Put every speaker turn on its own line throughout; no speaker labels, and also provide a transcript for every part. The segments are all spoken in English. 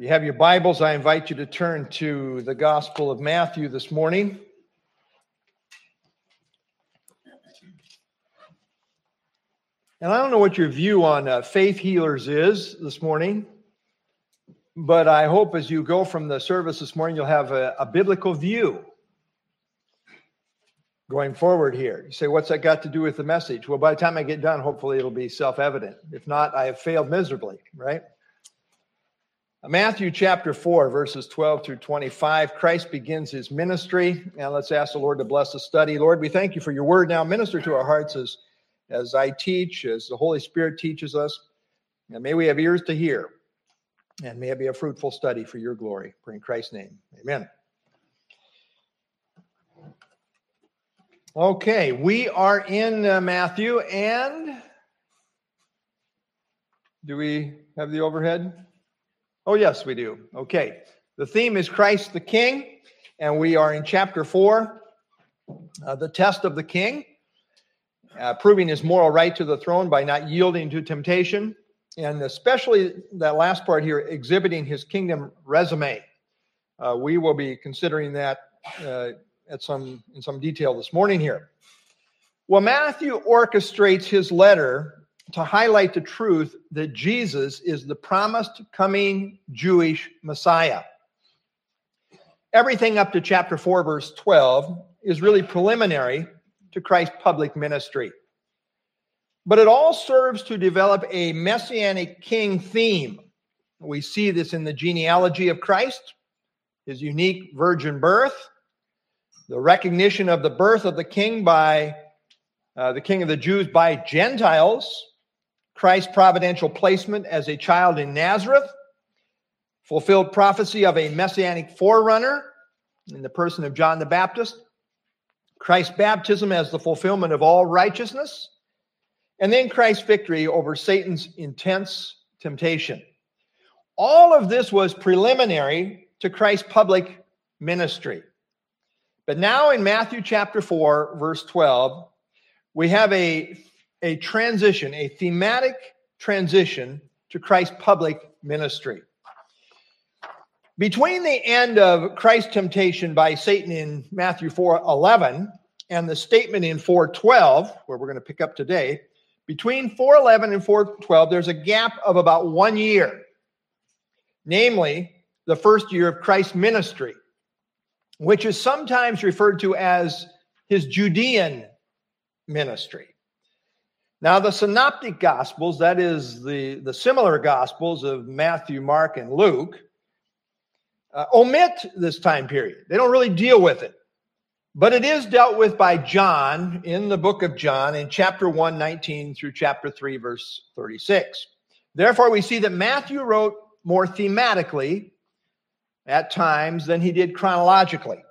You have your Bibles, I invite you to turn to the Gospel of Matthew this morning. And I don't know what your view on uh, faith healers is this morning, but I hope as you go from the service this morning, you'll have a, a biblical view going forward here. You say, what's that got to do with the message? Well, by the time I get done, hopefully it'll be self evident. If not, I have failed miserably, right? Matthew chapter 4, verses 12 through 25. Christ begins his ministry. And let's ask the Lord to bless the study. Lord, we thank you for your word now. Minister to our hearts as as I teach, as the Holy Spirit teaches us. And may we have ears to hear, and may it be a fruitful study for your glory. For in Christ's name, amen. Okay, we are in uh, Matthew, and do we have the overhead? Oh, yes, we do. Okay, the theme is Christ the King, and we are in chapter 4, uh, the test of the King uh, proving his moral right to the throne by not yielding to temptation, and especially that last part here, exhibiting his kingdom resume. Uh, we will be considering that uh, at some in some detail this morning here. Well, Matthew orchestrates his letter to highlight the truth that Jesus is the promised coming Jewish Messiah. Everything up to chapter 4, verse 12 is really preliminary to Christ's public ministry. But it all serves to develop a messianic king theme. We see this in the genealogy of Christ, his unique virgin birth, the recognition of the birth of the king by uh, the king of the Jews by Gentiles, Christ's providential placement as a child in Nazareth, fulfilled prophecy of a messianic forerunner in the person of John the Baptist, Christ's baptism as the fulfillment of all righteousness, and then Christ's victory over Satan's intense temptation. All of this was preliminary to Christ's public ministry. But now in Matthew chapter 4, verse 12, we have a, a transition, a thematic transition to Christ's public ministry. Between the end of Christ's temptation by Satan in Matthew 4 11 and the statement in 412, where we're going to pick up today, between 411 and 412, there's a gap of about one year, namely the first year of Christ's ministry, which is sometimes referred to as his Judean ministry. Now, the synoptic gospels, that is, the, the similar gospels of Matthew, Mark, and Luke, uh, omit this time period. They don't really deal with it. But it is dealt with by John in the book of John in chapter 1, 19 through chapter 3, verse 36. Therefore, we see that Matthew wrote more thematically at times than he did chronologically.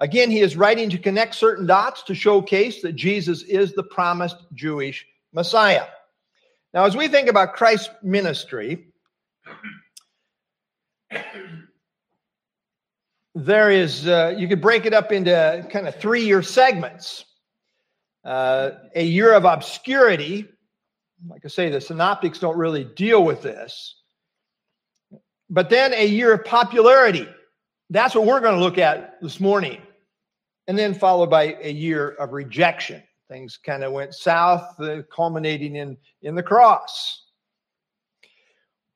Again, he is writing to connect certain dots to showcase that Jesus is the promised Jewish Messiah. Now, as we think about Christ's ministry, there is, uh, you could break it up into kind of three year segments. Uh, a year of obscurity, like I say, the synoptics don't really deal with this. But then a year of popularity. That's what we're going to look at this morning. And then followed by a year of rejection. Things kind of went south, uh, culminating in, in the cross.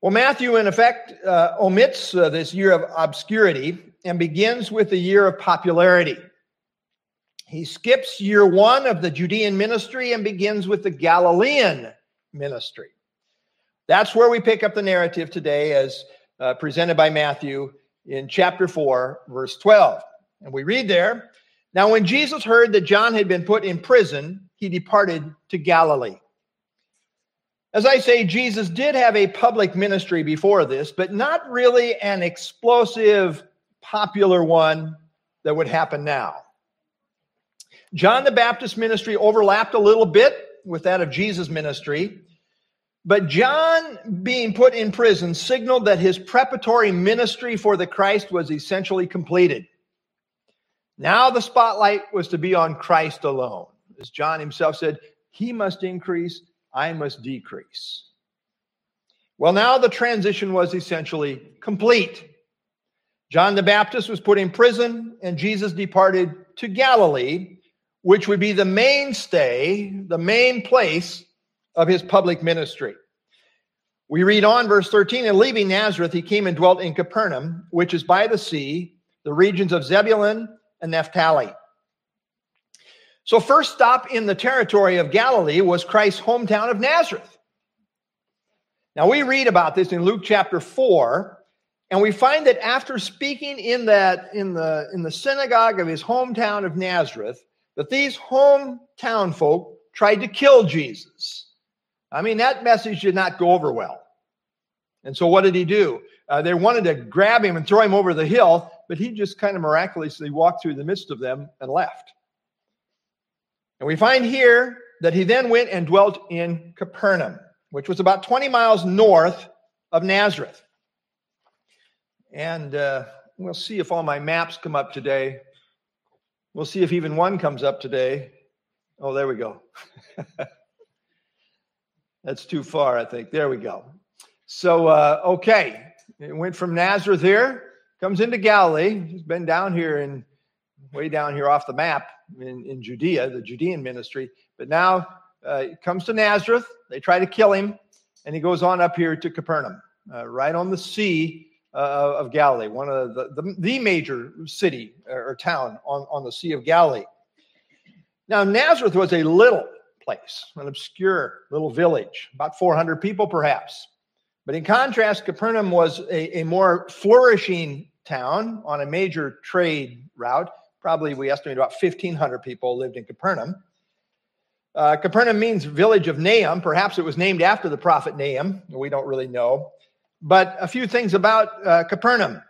Well, Matthew, in effect, uh, omits uh, this year of obscurity and begins with the year of popularity. He skips year one of the Judean ministry and begins with the Galilean ministry. That's where we pick up the narrative today as uh, presented by Matthew in chapter 4, verse 12. And we read there Now, when Jesus heard that John had been put in prison, he departed to Galilee. As I say, Jesus did have a public ministry before this, but not really an explosive popular one that would happen now. John the Baptist ministry overlapped a little bit with that of Jesus' ministry, but John being put in prison signaled that his preparatory ministry for the Christ was essentially completed. Now the spotlight was to be on Christ alone. As John himself said, he must increase, I must decrease. Well, now the transition was essentially complete. John the Baptist was put in prison, and Jesus departed to Galilee, which would be the mainstay, the main place of his public ministry. We read on, verse 13, and leaving Nazareth, he came and dwelt in Capernaum, which is by the sea, the regions of Zebulun and Naphtali. So, first stop in the territory of Galilee was Christ's hometown of Nazareth. Now, we read about this in Luke chapter 4, and we find that after speaking in that in the in the synagogue of his hometown of Nazareth, that these hometown folk tried to kill Jesus. I mean, that message did not go over well. And so, what did he do? Uh, they wanted to grab him and throw him over the hill, but he just kind of miraculously walked through the midst of them and left. And we find here that he then went and dwelt in Capernaum, which was about 20 miles north of Nazareth. And uh, we'll see if all my maps come up today. We'll see if even one comes up today. Oh, there we go. That's too far, I think. There we go. So, uh, okay, it went from Nazareth here, comes into Galilee. He's been down here and way down here off the map in, in Judea, the Judean ministry. But now uh, comes to Nazareth. They try to kill him, and he goes on up here to Capernaum, uh, right on the sea uh, of Galilee, one of the, the, the major city or town on, on the Sea of Galilee. Now, Nazareth was a little place, an obscure little village, about 400 people perhaps. But in contrast, Capernaum was a, a more flourishing town on a major trade route probably we estimate about 1,500 people lived in Capernaum. Uh, Capernaum means village of Nahum. Perhaps it was named after the prophet Nahum. We don't really know. But a few things about uh, Capernaum.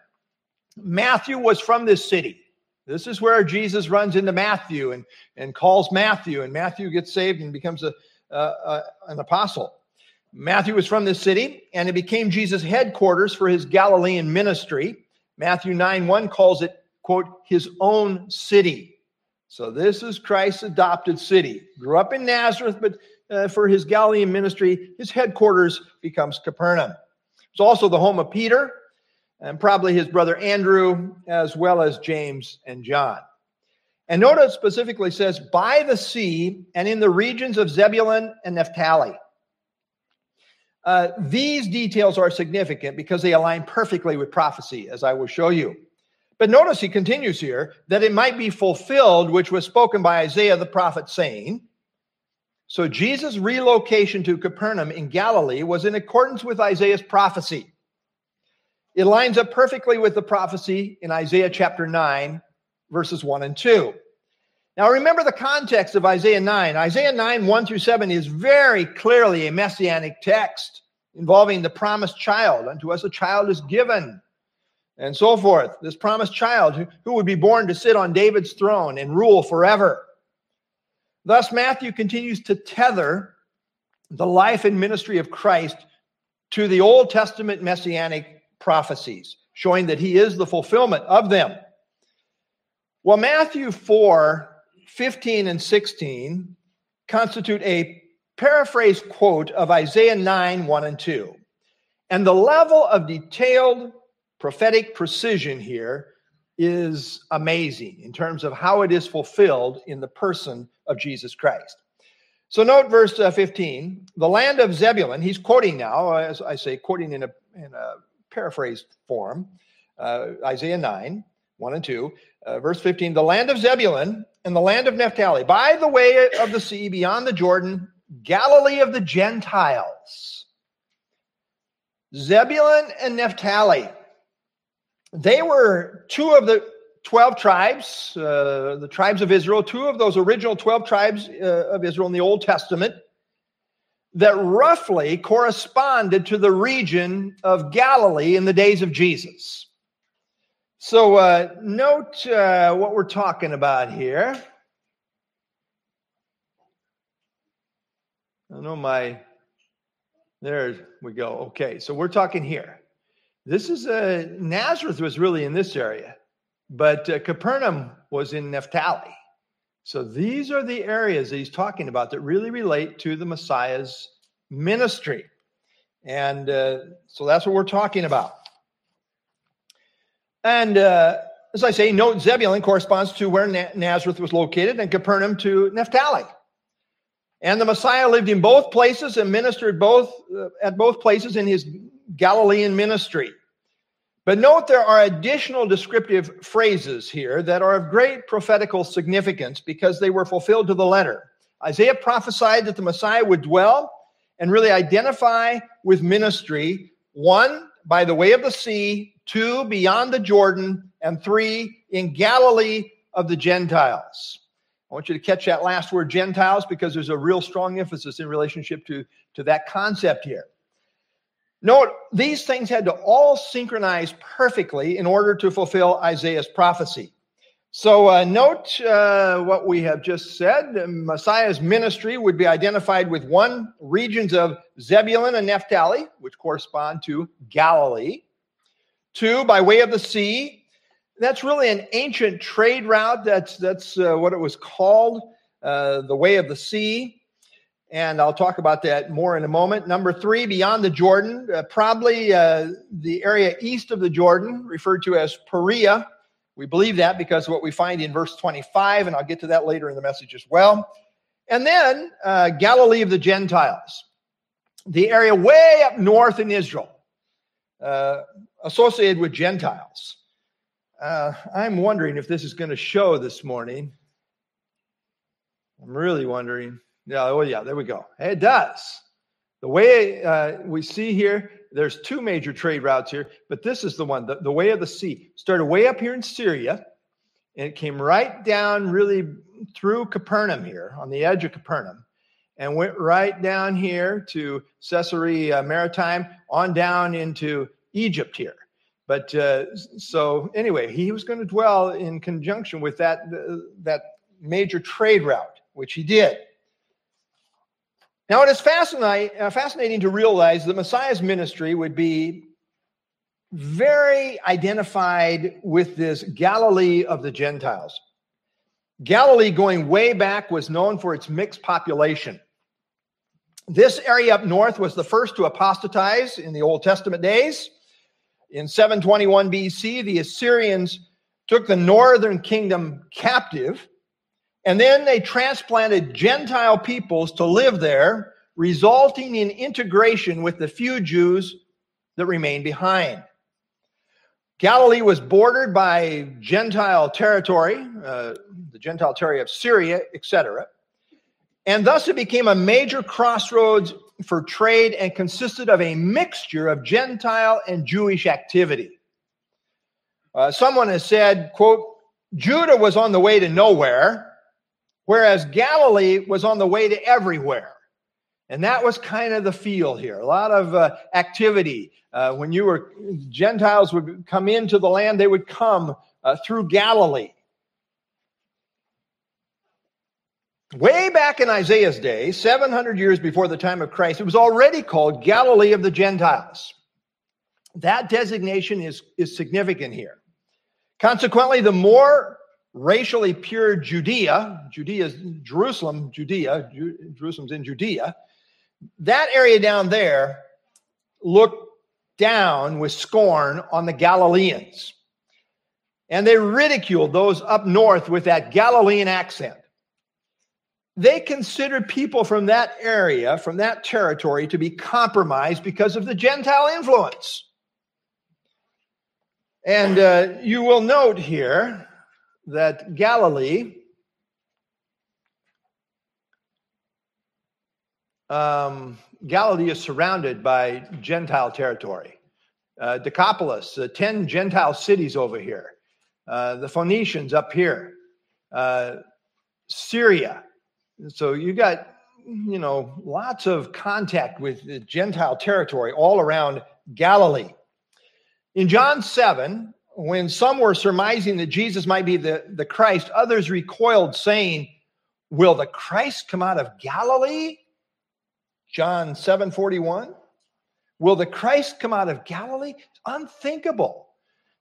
Matthew was from this city. This is where Jesus runs into Matthew and, and calls Matthew, and Matthew gets saved and becomes a, uh, an apostle. Matthew was from this city, and it became Jesus' headquarters for his Galilean ministry. Matthew 9 1 calls it quote, his own city. So this is Christ's adopted city. Grew up in Nazareth, but uh, for his Galilean ministry, his headquarters becomes Capernaum. It's also the home of Peter and probably his brother Andrew, as well as James and John. And notice specifically says, by the sea and in the regions of Zebulun and Naphtali. Uh, these details are significant because they align perfectly with prophecy, as I will show you. But notice he continues here that it might be fulfilled, which was spoken by Isaiah the prophet, saying, So Jesus' relocation to Capernaum in Galilee was in accordance with Isaiah's prophecy. It lines up perfectly with the prophecy in Isaiah chapter 9, verses 1 and 2. Now, remember the context of Isaiah 9. Isaiah 9, 1 through 7 is very clearly a messianic text involving the promised child. Unto us a child is given and so forth. This promised child who would be born to sit on David's throne and rule forever. Thus, Matthew continues to tether the life and ministry of Christ to the Old Testament messianic prophecies, showing that he is the fulfillment of them. Well, Matthew 4 15 and 16 constitute a paraphrased quote of Isaiah 9 1 and 2. And the level of detailed prophetic precision here is amazing in terms of how it is fulfilled in the person of Jesus Christ. So note verse uh, 15, the land of Zebulun, he's quoting now, as I say, quoting in a, in a paraphrased form, uh, Isaiah 9, 1 and 2. Uh, verse 15, the land of Zebulun and the land of Naphtali, by the way of the sea beyond the Jordan, Galilee of the Gentiles. Zebulun and Naphtali. They were two of the 12 tribes, uh, the tribes of Israel, two of those original 12 tribes uh, of Israel in the Old Testament that roughly corresponded to the region of Galilee in the days of Jesus. So, uh, note uh, what we're talking about here. I know my, there we go. Okay, so we're talking here. This is a uh, Nazareth was really in this area, but uh, Capernaum was in Naphtali. So these are the areas that he's talking about that really relate to the Messiah's ministry. And uh, so that's what we're talking about. And uh, as I say, note Zebulun corresponds to where Nazareth was located and Capernaum to Naphtali. And the Messiah lived in both places and ministered both uh, at both places in his Galilean ministry. But note there are additional descriptive phrases here that are of great prophetical significance because they were fulfilled to the letter. Isaiah prophesied that the Messiah would dwell and really identify with ministry one, by the way of the sea, two, beyond the Jordan, and three, in Galilee of the Gentiles. I want you to catch that last word, Gentiles, because there's a real strong emphasis in relationship to, to that concept here. Note, these things had to all synchronize perfectly in order to fulfill Isaiah's prophecy. So, uh, note uh, what we have just said. Messiah's ministry would be identified with one, regions of Zebulun and Naphtali, which correspond to Galilee. Two, by way of the sea. That's really an ancient trade route. That's, that's uh, what it was called, uh, the way of the sea and I'll talk about that more in a moment. Number three, beyond the Jordan, uh, probably uh, the area east of the Jordan, referred to as Perea. We believe that because what we find in verse 25, and I'll get to that later in the message as well. And then uh, Galilee of the Gentiles, the area way up north in Israel, uh, associated with Gentiles. Uh, I'm wondering if this is going to show this morning. I'm really wondering. Yeah, oh yeah, there we go. It does. The way uh, we see here, there's two major trade routes here, but this is the one, the, the way of the sea. Started way up here in Syria, and it came right down really through Capernaum here, on the edge of Capernaum, and went right down here to Caesarea Maritima, on down into Egypt here. But uh, so anyway, he was going to dwell in conjunction with that uh, that major trade route, which he did. Now, it is fascinating, uh, fascinating to realize that Messiah's ministry would be very identified with this Galilee of the Gentiles. Galilee, going way back, was known for its mixed population. This area up north was the first to apostatize in the Old Testament days. In 721 BC, the Assyrians took the northern kingdom captive and then they transplanted Gentile peoples to live there, resulting in integration with the few Jews that remained behind. Galilee was bordered by Gentile territory, uh, the Gentile territory of Syria, etc. And thus it became a major crossroads for trade and consisted of a mixture of Gentile and Jewish activity. Uh, someone has said, quote, Judah was on the way to nowhere, whereas Galilee was on the way to everywhere. And that was kind of the feel here. A lot of uh, activity. Uh, when you were, Gentiles would come into the land, they would come uh, through Galilee. Way back in Isaiah's day, 700 years before the time of Christ, it was already called Galilee of the Gentiles. That designation is, is significant here. Consequently, the more racially pure Judea, Judea is Jerusalem, Judea, Jerusalem's in Judea, that area down there looked down with scorn on the Galileans. And they ridiculed those up north with that Galilean accent. They considered people from that area, from that territory, to be compromised because of the Gentile influence. And uh, you will note here that Galilee um, Galilee is surrounded by Gentile territory. Uh, Decapolis, uh, 10 Gentile cities over here. Uh, the Phoenicians up here. Uh, Syria. So you got, you know, lots of contact with the Gentile territory all around Galilee. In John 7, when some were surmising that Jesus might be the, the Christ, others recoiled, saying, Will the Christ come out of Galilee? John 7 41. Will the Christ come out of Galilee? It's unthinkable.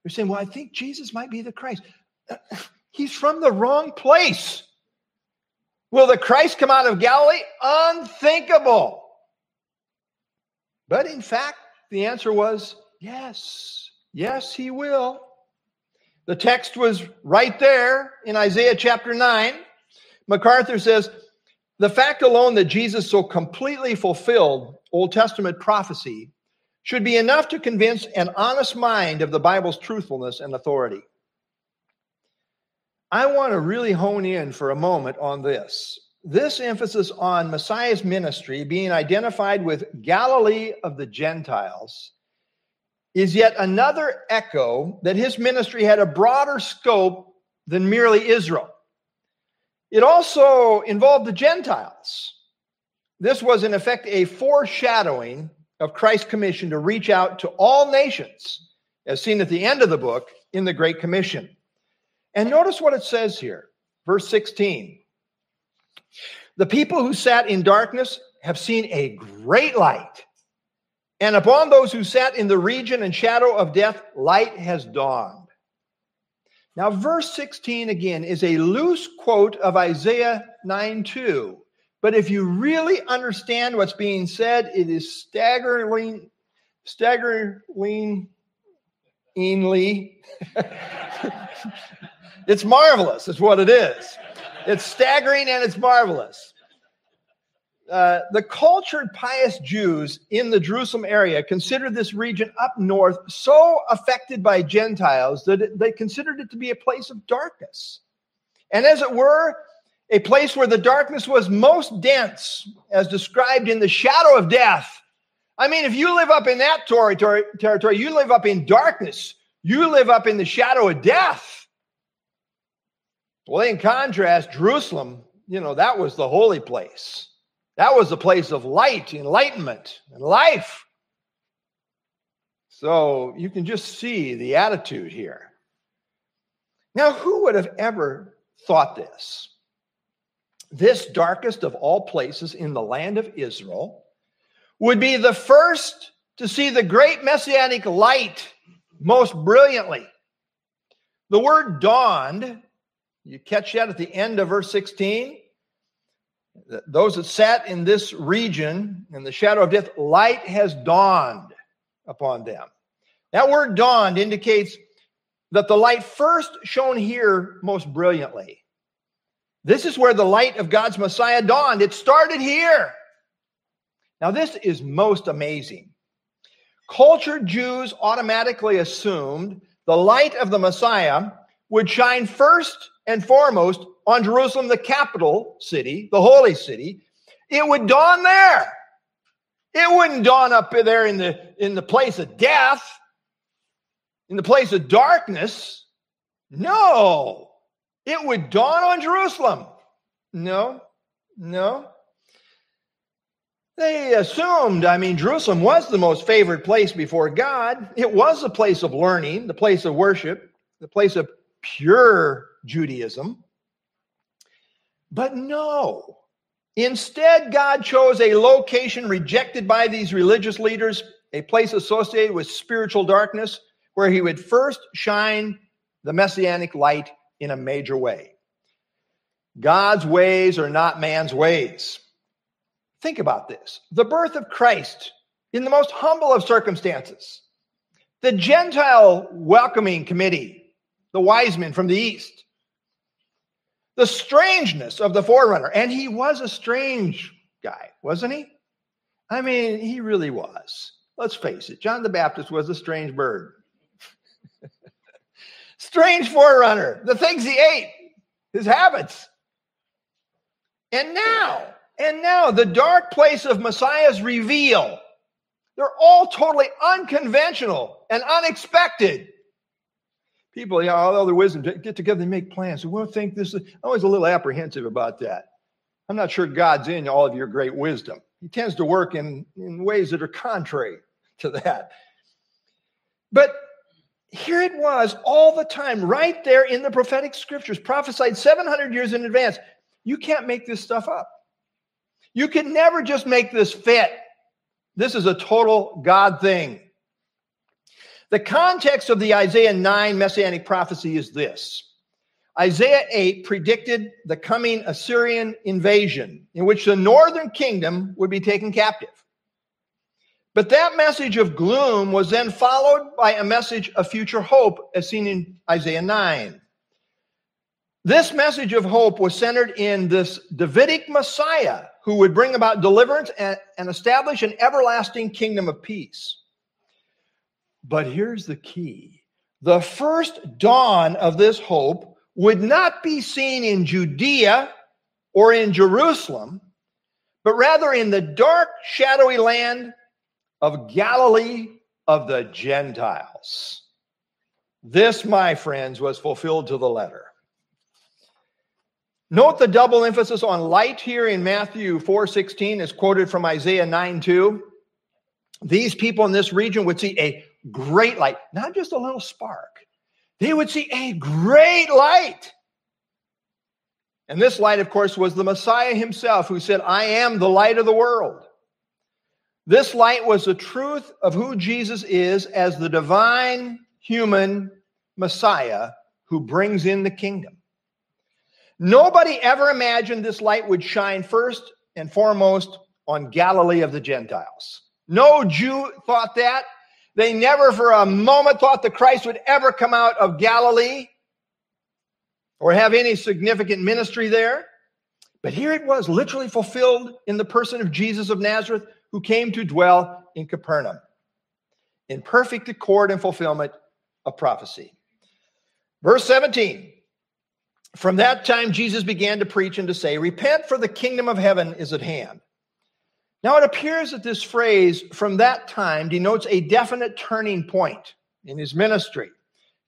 You're saying, Well, I think Jesus might be the Christ. He's from the wrong place. Will the Christ come out of Galilee? Unthinkable. But in fact, the answer was yes. Yes, he will. The text was right there in Isaiah chapter 9. MacArthur says, the fact alone that Jesus so completely fulfilled Old Testament prophecy should be enough to convince an honest mind of the Bible's truthfulness and authority. I want to really hone in for a moment on this. This emphasis on Messiah's ministry being identified with Galilee of the Gentiles is yet another echo that his ministry had a broader scope than merely Israel. It also involved the Gentiles. This was, in effect, a foreshadowing of Christ's commission to reach out to all nations, as seen at the end of the book in the Great Commission. And notice what it says here, verse 16. The people who sat in darkness have seen a great light. And upon those who sat in the region and shadow of death, light has dawned. Now, verse 16 again is a loose quote of Isaiah 9 2. But if you really understand what's being said, it is staggeringly, staggeringly, it's marvelous, is what it is. It's staggering and it's marvelous. Uh, the cultured, pious Jews in the Jerusalem area considered this region up north so affected by Gentiles that they considered it to be a place of darkness. And as it were, a place where the darkness was most dense, as described in the shadow of death. I mean, if you live up in that territory, territory, you live up in darkness, you live up in the shadow of death. Well, in contrast, Jerusalem, you know, that was the holy place. That was a place of light, enlightenment, and life. So you can just see the attitude here. Now, who would have ever thought this? This darkest of all places in the land of Israel would be the first to see the great messianic light most brilliantly. The word dawned, you catch that at the end of verse 16 those that sat in this region in the shadow of death, light has dawned upon them. That word dawned indicates that the light first shone here most brilliantly. This is where the light of God's Messiah dawned. It started here. Now, this is most amazing. Cultured Jews automatically assumed the light of the Messiah would shine first and foremost on Jerusalem, the capital city, the holy city, it would dawn there. It wouldn't dawn up there in the, in the place of death, in the place of darkness. No, it would dawn on Jerusalem. No, no. They assumed, I mean, Jerusalem was the most favored place before God. It was a place of learning, the place of worship, the place of pure Judaism. But no. Instead, God chose a location rejected by these religious leaders, a place associated with spiritual darkness, where he would first shine the messianic light in a major way. God's ways are not man's ways. Think about this the birth of Christ in the most humble of circumstances, the Gentile welcoming committee, the wise men from the east, the strangeness of the forerunner. And he was a strange guy, wasn't he? I mean, he really was. Let's face it, John the Baptist was a strange bird. strange forerunner, the things he ate, his habits. And now, and now, the dark place of Messiah's reveal. They're all totally unconventional and unexpected people, yeah, all other wisdom get together and make plans. We'll think this is I'm always a little apprehensive about that. I'm not sure God's in all of your great wisdom. He tends to work in, in ways that are contrary to that. But here it was all the time, right there in the prophetic scriptures, prophesied 700 years in advance. You can't make this stuff up. You can never just make this fit. This is a total God thing. The context of the Isaiah 9 messianic prophecy is this Isaiah 8 predicted the coming Assyrian invasion in which the northern kingdom would be taken captive. But that message of gloom was then followed by a message of future hope, as seen in Isaiah 9. This message of hope was centered in this Davidic Messiah who would bring about deliverance and, and establish an everlasting kingdom of peace. But here's the key the first dawn of this hope would not be seen in Judea or in Jerusalem, but rather in the dark, shadowy land of Galilee of the Gentiles. This, my friends, was fulfilled to the letter. Note the double emphasis on light here in Matthew 4:16 is quoted from Isaiah 9:2. These people in this region would see a great light, not just a little spark. They would see a great light. And this light, of course, was the Messiah himself who said, I am the light of the world. This light was the truth of who Jesus is as the divine human Messiah who brings in the kingdom. Nobody ever imagined this light would shine first and foremost on Galilee of the Gentiles. No Jew thought that. They never for a moment thought that Christ would ever come out of Galilee or have any significant ministry there. But here it was, literally fulfilled in the person of Jesus of Nazareth, who came to dwell in Capernaum in perfect accord and fulfillment of prophecy. Verse 17 From that time, Jesus began to preach and to say, Repent, for the kingdom of heaven is at hand. Now, it appears that this phrase, from that time, denotes a definite turning point in his ministry.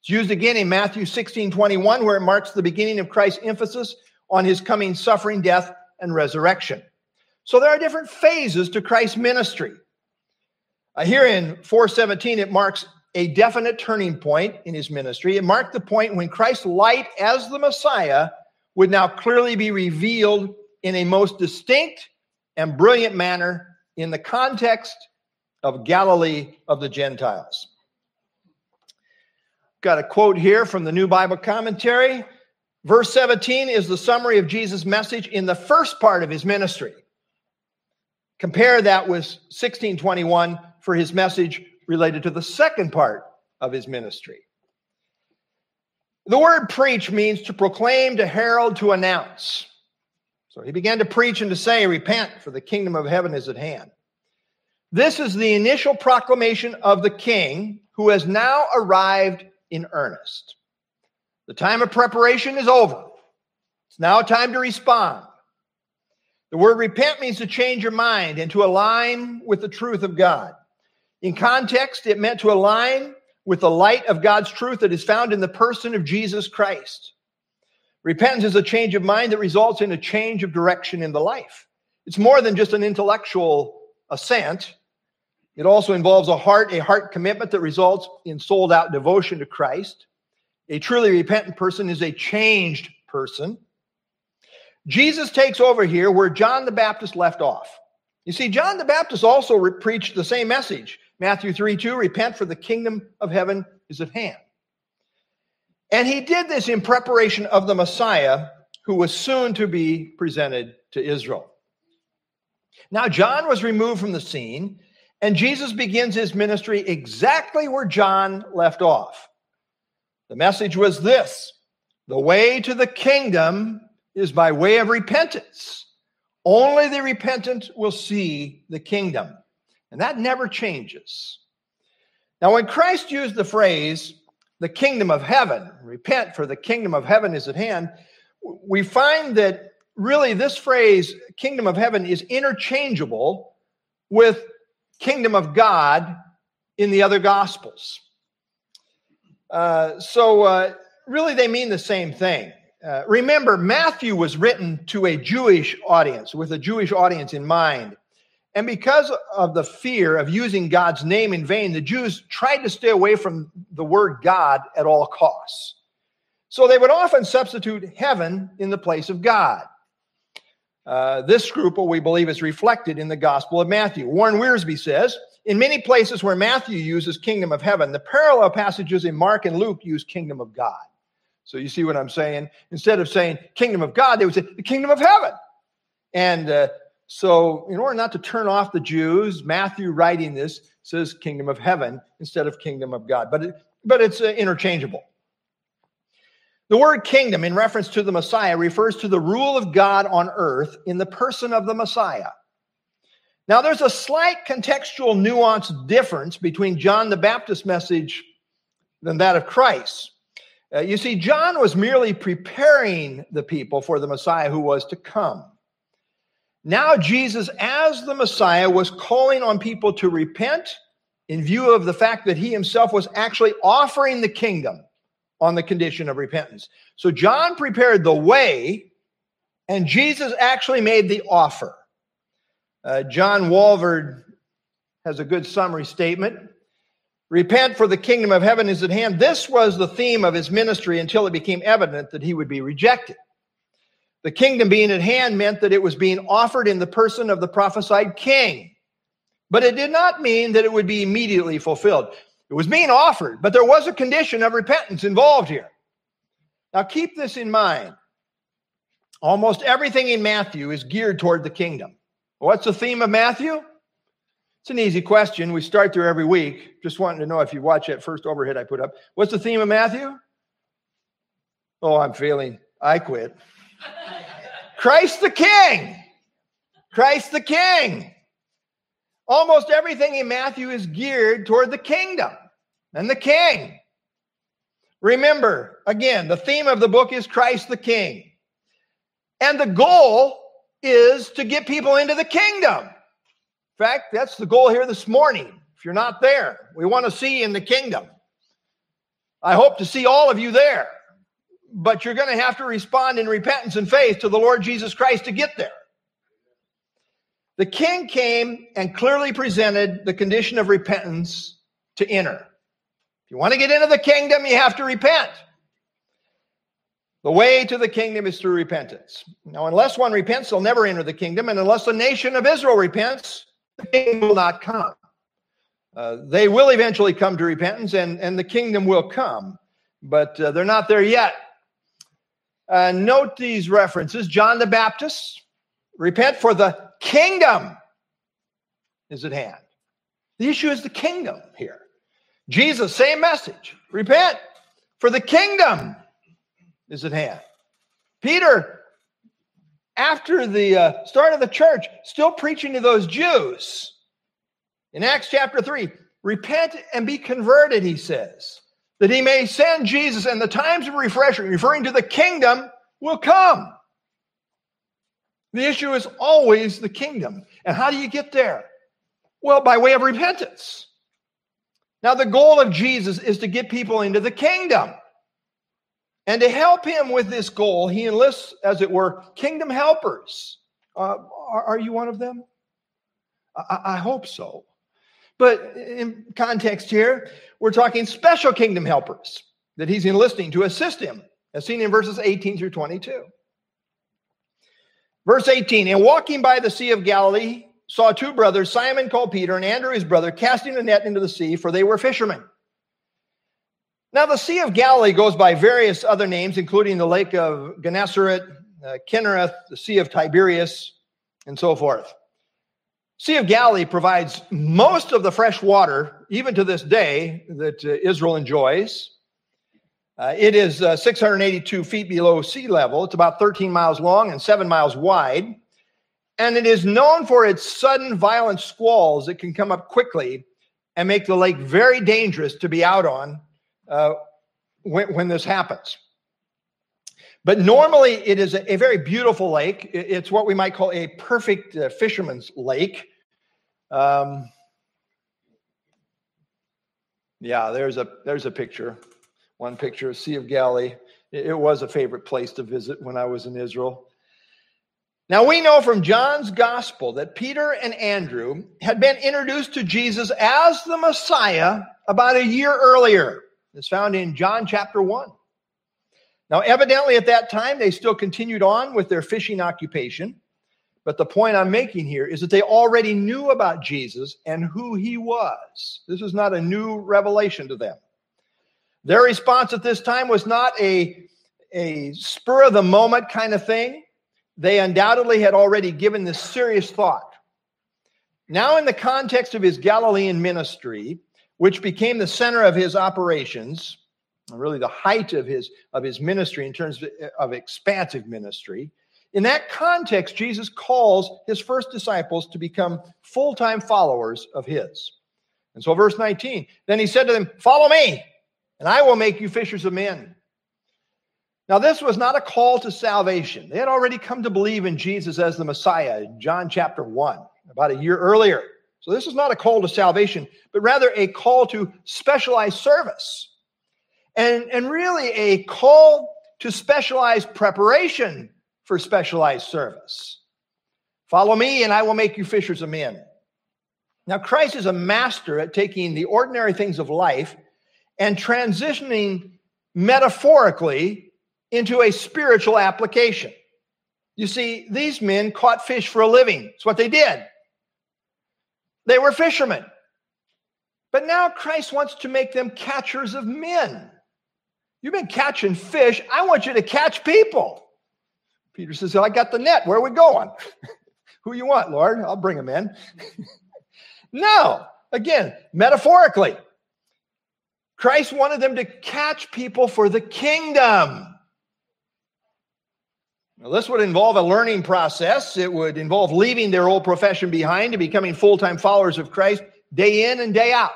It's used again in Matthew 16 21, where it marks the beginning of Christ's emphasis on his coming suffering, death, and resurrection. So there are different phases to Christ's ministry. Uh, here in 417, it marks a definite turning point in his ministry. It marked the point when Christ's light as the Messiah would now clearly be revealed in a most distinct and brilliant manner in the context of Galilee of the Gentiles. Got a quote here from the New Bible Commentary. Verse 17 is the summary of Jesus' message in the first part of his ministry. Compare that with 1621 for his message related to the second part of his ministry. The word preach means to proclaim, to herald, to announce. So he began to preach and to say, Repent, for the kingdom of heaven is at hand. This is the initial proclamation of the king who has now arrived in earnest. The time of preparation is over. It's now time to respond. The word repent means to change your mind and to align with the truth of God. In context, it meant to align with the light of God's truth that is found in the person of Jesus Christ. Repentance is a change of mind that results in a change of direction in the life. It's more than just an intellectual assent. It also involves a heart, a heart commitment that results in sold out devotion to Christ. A truly repentant person is a changed person. Jesus takes over here where John the Baptist left off. You see, John the Baptist also re- preached the same message Matthew 3 2, repent for the kingdom of heaven is at hand. And he did this in preparation of the Messiah who was soon to be presented to Israel. Now, John was removed from the scene, and Jesus begins his ministry exactly where John left off. The message was this the way to the kingdom is by way of repentance. Only the repentant will see the kingdom. And that never changes. Now, when Christ used the phrase, the kingdom of heaven, repent, for the kingdom of heaven is at hand, we find that really this phrase, kingdom of heaven, is interchangeable with kingdom of God in the other gospels. Uh, so, uh, really, they mean the same thing. Uh, remember, Matthew was written to a Jewish audience, with a Jewish audience in mind. And because of the fear of using God's name in vain, the Jews tried to stay away from the word God at all costs. So they would often substitute heaven in the place of God. Uh, this scruple, we believe, is reflected in the Gospel of Matthew. Warren Wiersbe says, in many places where Matthew uses kingdom of heaven, the parallel passages in Mark and Luke use kingdom of God. So you see what I'm saying? Instead of saying kingdom of God, they would say the kingdom of heaven. And uh, So, in order not to turn off the Jews, Matthew writing this says kingdom of heaven instead of kingdom of God, but, it, but it's uh, interchangeable. The word kingdom, in reference to the Messiah, refers to the rule of God on earth in the person of the Messiah. Now, there's a slight contextual nuance difference between John the Baptist message than that of Christ. Uh, you see, John was merely preparing the people for the Messiah who was to come. Now, Jesus, as the Messiah, was calling on people to repent in view of the fact that he himself was actually offering the kingdom on the condition of repentance. So, John prepared the way, and Jesus actually made the offer. Uh, John Walvoord has a good summary statement. Repent, for the kingdom of heaven is at hand. This was the theme of his ministry until it became evident that he would be rejected. The kingdom being at hand meant that it was being offered in the person of the prophesied king. But it did not mean that it would be immediately fulfilled. It was being offered, but there was a condition of repentance involved here. Now keep this in mind. Almost everything in Matthew is geared toward the kingdom. What's the theme of Matthew? It's an easy question. We start there every week. Just wanting to know if you watch that first overhead I put up. What's the theme of Matthew? Oh, I'm failing. I quit. Christ the King. Christ the King. Almost everything in Matthew is geared toward the kingdom and the king. Remember, again, the theme of the book is Christ the King. And the goal is to get people into the kingdom. In fact, that's the goal here this morning. If you're not there, we want to see you in the kingdom. I hope to see all of you there, but you're going to have to respond in repentance and faith to the Lord Jesus Christ to get there. The king came and clearly presented the condition of repentance to enter. If you want to get into the kingdom, you have to repent. The way to the kingdom is through repentance. Now, unless one repents, they'll never enter the kingdom. And unless the nation of Israel repents, the kingdom will not come. Uh, they will eventually come to repentance and, and the kingdom will come, but uh, they're not there yet. Uh, note these references John the Baptist, repent for the kingdom is at hand. The issue is the kingdom here. Jesus, same message repent for the kingdom is at hand. Peter, after the uh, start of the church, still preaching to those Jews. In Acts chapter 3, repent and be converted, he says, that he may send Jesus, and the times of refreshing, referring to the kingdom, will come. The issue is always the kingdom. And how do you get there? Well, by way of repentance. Now, the goal of Jesus is to get people into the kingdom. And to help him with this goal, he enlists, as it were, kingdom helpers. Uh, are, are, you one of them? I, I hope so. But in context here, we're talking special kingdom helpers that he's enlisting to assist him, as seen in verses 18 through 22. Verse 18 And walking by the Sea of Galilee, saw two brothers, Simon called Peter and Andrew his brother, casting a net into the sea, for they were fishermen. Now, the Sea of Galilee goes by various other names, including the Lake of Gennesaret, uh, Kinnereth, the Sea of Tiberias, and so forth. Sea of Galilee provides most of the fresh water, even to this day, that uh, Israel enjoys. Uh, it is uh, 682 feet below sea level. It's about 13 miles long and seven miles wide. And it is known for its sudden violent squalls that can come up quickly and make the lake very dangerous to be out on uh, when, when, this happens. But normally, it is a, a, very beautiful lake. It's what we might call a perfect uh, fisherman's lake. Um, yeah, there's a there's a picture, one picture of Sea of Galilee. It, it was a favorite place to visit when I was in Israel. Now we know from John's gospel that Peter and Andrew had been introduced to Jesus as the Messiah about a year earlier. It's found in John chapter 1. Now, evidently at that time, they still continued on with their fishing occupation. But the point I'm making here is that they already knew about Jesus and who he was. This is not a new revelation to them. Their response at this time was not a, a spur of the moment kind of thing. they undoubtedly had already given this serious thought. Now, in the context of his Galilean ministry, which became the center of his operations, really the height of his, of his ministry in terms of, of expansive ministry, in that context, Jesus calls his first disciples to become full time followers of his. And so, verse 19, then he said to them, Follow me, and I will make you fishers of men. Now, this was not a call to salvation. They had already come to believe in Jesus as the Messiah in John chapter 1, about a year earlier. So, this is not a call to salvation, but rather a call to specialized service. And, and really a call to specialized preparation for specialized service. Follow me, and I will make you fishers of men. Now, Christ is a master at taking the ordinary things of life and transitioning metaphorically into a spiritual application. You see, these men caught fish for a living. It's what they did. They were fishermen. But now Christ wants to make them catchers of men. You've been catching fish. I want you to catch people. Peter says, I got the net. Where are we going? Who you want, Lord? I'll bring them in. no, again, metaphorically. Christ wanted them to catch people for the kingdom. Now, this would involve a learning process. It would involve leaving their old profession behind and becoming full time followers of Christ day in and day out.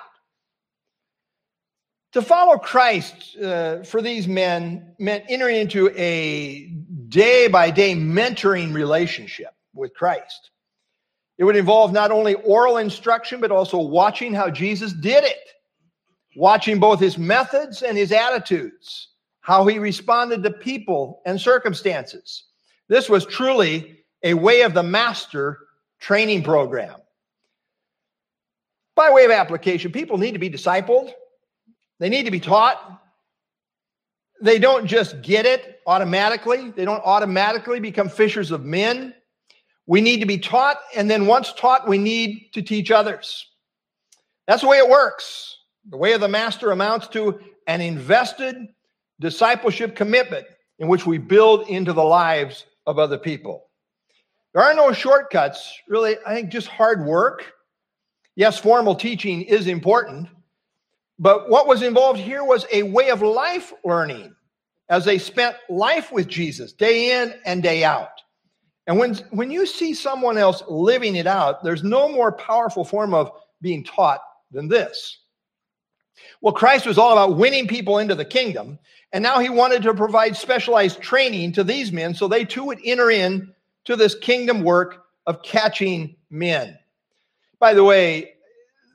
To follow Christ uh, for these men meant entering into a day by day mentoring relationship with Christ. It would involve not only oral instruction, but also watching how Jesus did it, watching both his methods and his attitudes, how he responded to people and circumstances. This was truly a way of the master training program. By way of application, people need to be discipled, they need to be taught. They don't just get it automatically, they don't automatically become fishers of men. We need to be taught, and then once taught, we need to teach others. That's the way it works. The way of the master amounts to an invested discipleship commitment in which we build into the lives of other people. There are no shortcuts, really, I think just hard work. Yes, formal teaching is important, but what was involved here was a way of life learning as they spent life with Jesus day in and day out. And when, when you see someone else living it out, there's no more powerful form of being taught than this. Well, Christ was all about winning people into the kingdom. And now he wanted to provide specialized training to these men so they too would enter in to this kingdom work of catching men. By the way,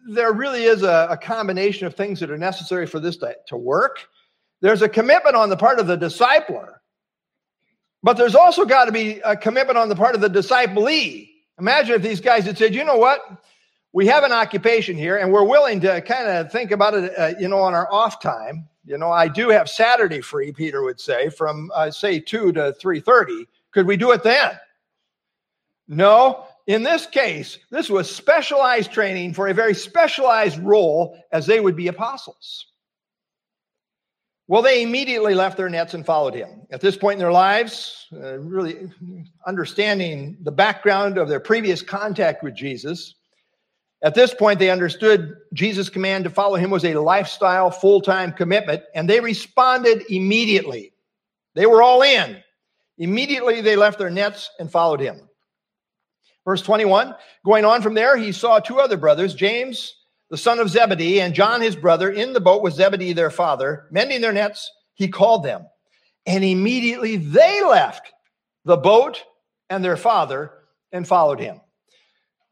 there really is a, a combination of things that are necessary for this to, to work. There's a commitment on the part of the discipler, but there's also got to be a commitment on the part of the disciplee. Imagine if these guys had said, you know what? We have an occupation here and we're willing to kind of think about it, uh, you know, on our off time. You know, I do have Saturday free, Peter would say, from uh, say 2 to 3:30. Could we do it then? No. In this case, this was specialized training for a very specialized role as they would be apostles. Well, they immediately left their nets and followed him. At this point in their lives, uh, really understanding the background of their previous contact with Jesus, at this point, they understood Jesus' command to follow him was a lifestyle, full time commitment, and they responded immediately. They were all in. Immediately, they left their nets and followed him. Verse 21 Going on from there, he saw two other brothers, James, the son of Zebedee, and John, his brother, in the boat with Zebedee, their father, mending their nets. He called them. And immediately they left the boat and their father and followed him.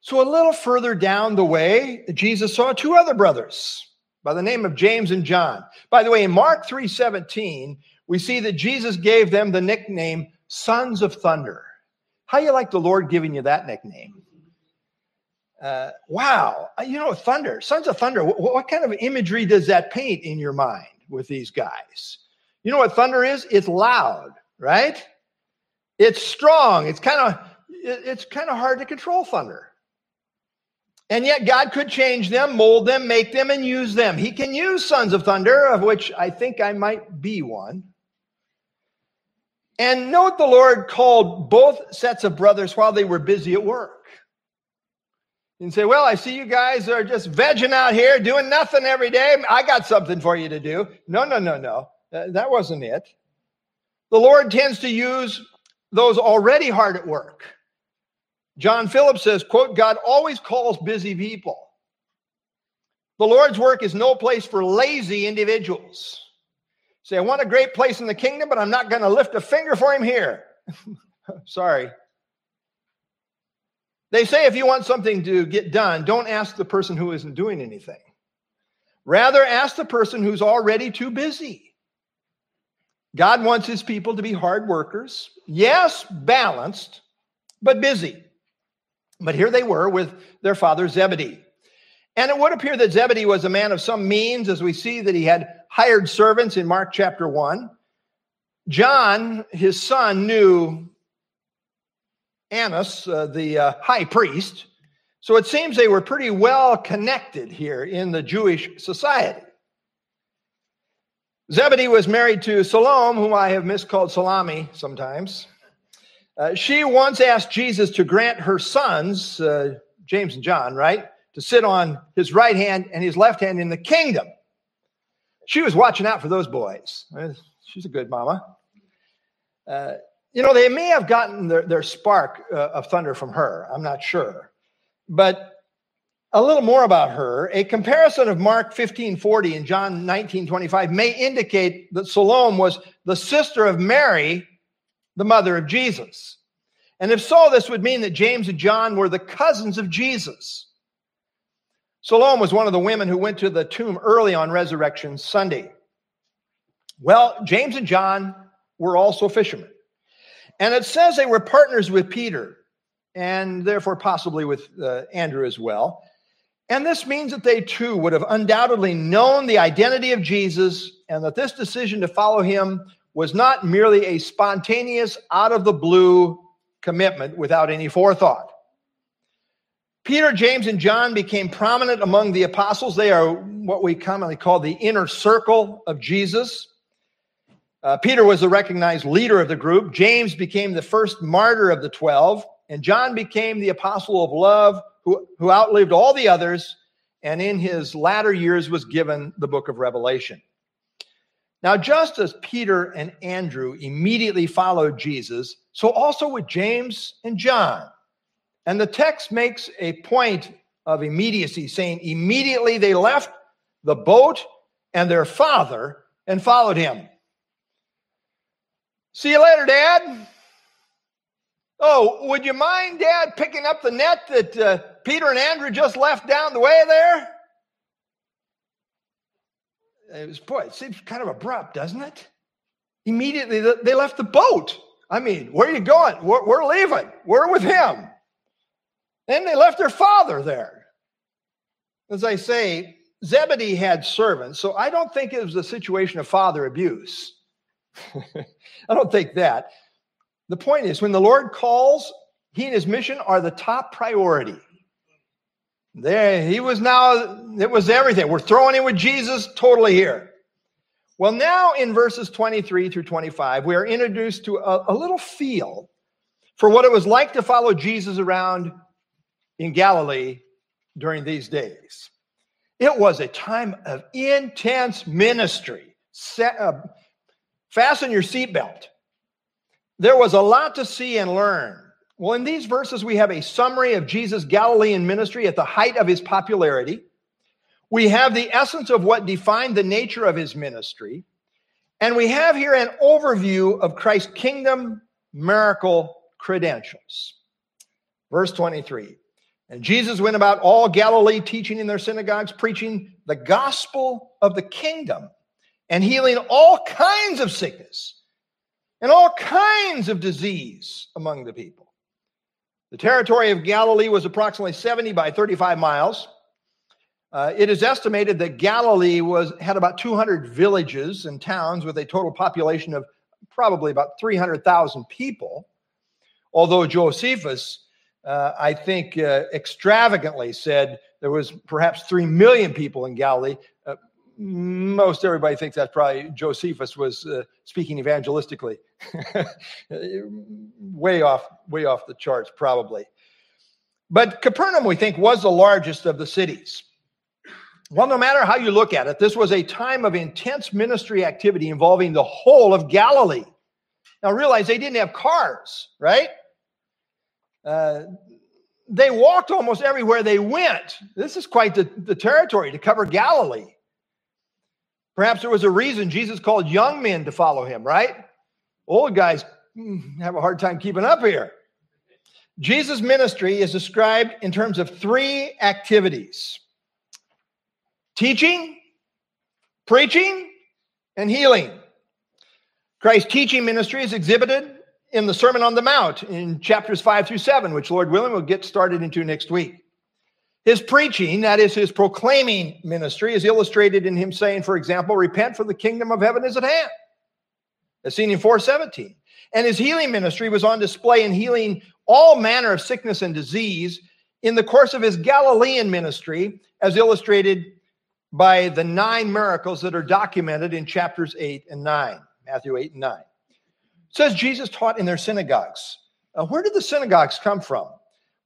So a little further down the way, Jesus saw two other brothers by the name of James and John. By the way, in Mark 3:17, we see that Jesus gave them the nickname sons of thunder. How you like the Lord giving you that nickname? Uh, wow, uh, you know, thunder, sons of thunder. What, what kind of imagery does that paint in your mind with these guys? You know what thunder is? It's loud, right? It's strong. It's kind of it's kind of hard to control thunder. And yet, God could change them, mold them, make them, and use them. He can use sons of thunder, of which I think I might be one. And note the Lord called both sets of brothers while they were busy at work. And say, Well, I see you guys are just vegging out here doing nothing every day. I got something for you to do. No, no, no, no. That wasn't it. The Lord tends to use those already hard at work. John Phillips says, quote, God always calls busy people. The Lord's work is no place for lazy individuals. Say, I want a great place in the kingdom, but I'm not going to lift a finger for him here. Sorry. They say if you want something to get done, don't ask the person who isn't doing anything. Rather, ask the person who's already too busy. God wants his people to be hard workers. Yes, balanced, but busy. But here they were with their father Zebedee. And it would appear that Zebedee was a man of some means, as we see that he had hired servants in Mark chapter 1. John, his son, knew Annas, uh, the uh, high priest. So it seems they were pretty well connected here in the Jewish society. Zebedee was married to Salome, whom I have miscalled Salami sometimes. Uh, she once asked Jesus to grant her sons, uh, James and John, right, to sit on his right hand and his left hand in the kingdom. She was watching out for those boys. She's a good mama. Uh, you know, they may have gotten their, their spark uh, of thunder from her. I'm not sure. But a little more about her. A comparison of Mark 1540 and John 1925 may indicate that Salome was the sister of Mary, the mother of Jesus. And if so, this would mean that James and John were the cousins of Jesus. Salome was one of the women who went to the tomb early on Resurrection Sunday. Well, James and John were also fishermen. And it says they were partners with Peter and therefore possibly with uh, Andrew as well. And this means that they too would have undoubtedly known the identity of Jesus and that this decision to follow him was not merely a spontaneous, out of the blue commitment without any forethought. Peter, James, and John became prominent among the apostles. They are what we commonly call the inner circle of Jesus. Uh, Peter was the recognized leader of the group. James became the first martyr of the 12. And John became the apostle of love who, who outlived all the others. And in his latter years was given the book of Revelation. Now, just as Peter and Andrew immediately followed Jesus, so also with James and John. And the text makes a point of immediacy, saying, immediately they left the boat and their father and followed him. See you later, Dad. Oh, would you mind, Dad, picking up the net that uh, Peter and Andrew just left down the way there? It was, boy, it seems kind of abrupt, doesn't it? Immediately, they left the boat. I mean, where are you going? We're, we're leaving. We're with him. Then they left their father there. As I say, Zebedee had servants, so I don't think it was a situation of father abuse. I don't think that. The point is, when the Lord calls, he and his mission are the top priority. There, he was now, it was everything. We're throwing in with Jesus totally here. Well, now in verses 23 through 25, we are introduced to a, a little feel for what it was like to follow Jesus around in Galilee during these days. It was a time of intense ministry. Set, uh, fasten your seatbelt. There was a lot to see and learn. Well, in these verses, we have a summary of Jesus' Galilean ministry at the height of his popularity. We have the essence of what defined the nature of his ministry. And we have here an overview of Christ's kingdom miracle credentials. Verse 23 and Jesus went about all Galilee, teaching in their synagogues, preaching the gospel of the kingdom, and healing all kinds of sickness and all kinds of disease among the people. The territory of Galilee was approximately 70 by 35 miles. Uh, it is estimated that Galilee was had about 200 villages and towns with a total population of probably about 300,000 people. Although Josephus uh, I think, uh, extravagantly said there was perhaps 3 million people in Galilee. Uh, most everybody thinks that's probably Josephus was uh, speaking evangelistically. way off, way off the charts, probably. But Capernaum, we think, was the largest of the cities. Well, no matter how you look at it, this was a time of intense ministry activity involving the whole of Galilee. Now, realize they didn't have cars, right? Uh, they walked almost everywhere they went. This is quite the, the territory to cover Galilee. Perhaps there was a reason Jesus called young men to follow him, right? Old guys hmm, have a hard time keeping up here. Jesus' ministry is described in terms of three activities teaching, preaching, and healing. Christ's teaching ministry is exhibited in the Sermon on the Mount in chapters 5 through 7, which Lord willing will get started into next week. His preaching, that is his proclaiming ministry, is illustrated in him saying, for example, repent for the kingdom of heaven is at hand. As seen in 417. And his healing ministry was on display in healing all manner of sickness and disease in the course of his Galilean ministry, as illustrated by the nine miracles that are documented in chapters 8 and 9, Matthew 8 and 9. Says Jesus taught in their synagogues. Uh, where did the synagogues come from?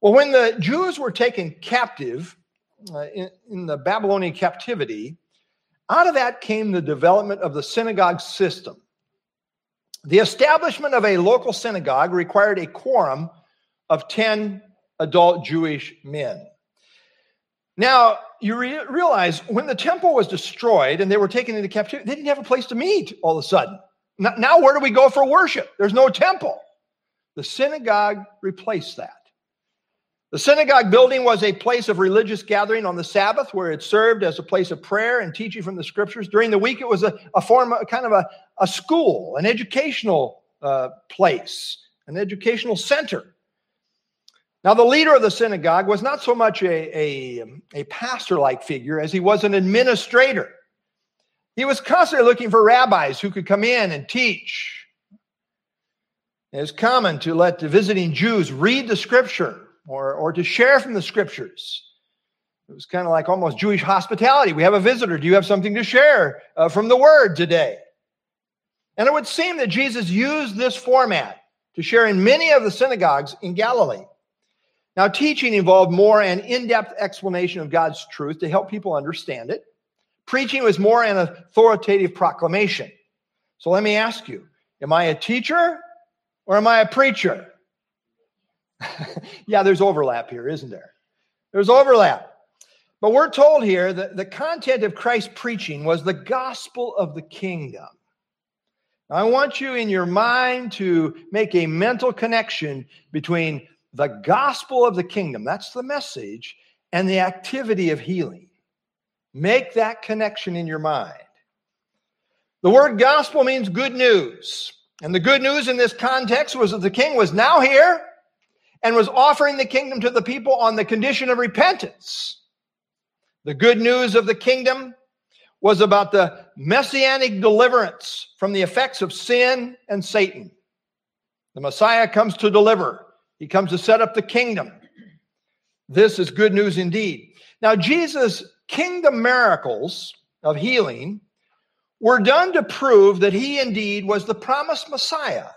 Well, when the Jews were taken captive uh, in, in the Babylonian captivity, out of that came the development of the synagogue system. The establishment of a local synagogue required a quorum of 10 adult Jewish men. Now, you re- realize when the temple was destroyed and they were taken into captivity, they didn't have a place to meet all of a sudden. Now, where do we go for worship? There's no temple. The synagogue replaced that. The synagogue building was a place of religious gathering on the Sabbath where it served as a place of prayer and teaching from the scriptures. During the week, it was a, a form of kind of a, a school, an educational uh, place, an educational center. Now, the leader of the synagogue was not so much a, a, a pastor like figure as he was an administrator. He was constantly looking for rabbis who could come in and teach. It is common to let the visiting Jews read the scripture or, or to share from the scriptures. It was kind of like almost Jewish hospitality. We have a visitor. Do you have something to share uh, from the word today? And it would seem that Jesus used this format to share in many of the synagogues in Galilee. Now, teaching involved more an in depth explanation of God's truth to help people understand it. Preaching was more an authoritative proclamation. So let me ask you Am I a teacher or am I a preacher? yeah, there's overlap here, isn't there? There's overlap. But we're told here that the content of Christ's preaching was the gospel of the kingdom. Now, I want you in your mind to make a mental connection between the gospel of the kingdom, that's the message, and the activity of healing. Make that connection in your mind. The word gospel means good news. And the good news in this context was that the king was now here and was offering the kingdom to the people on the condition of repentance. The good news of the kingdom was about the messianic deliverance from the effects of sin and Satan. The Messiah comes to deliver. He comes to set up the kingdom. This is good news indeed. Now, Jesus' kingdom miracles of healing were done to prove that he indeed was the promised Messiah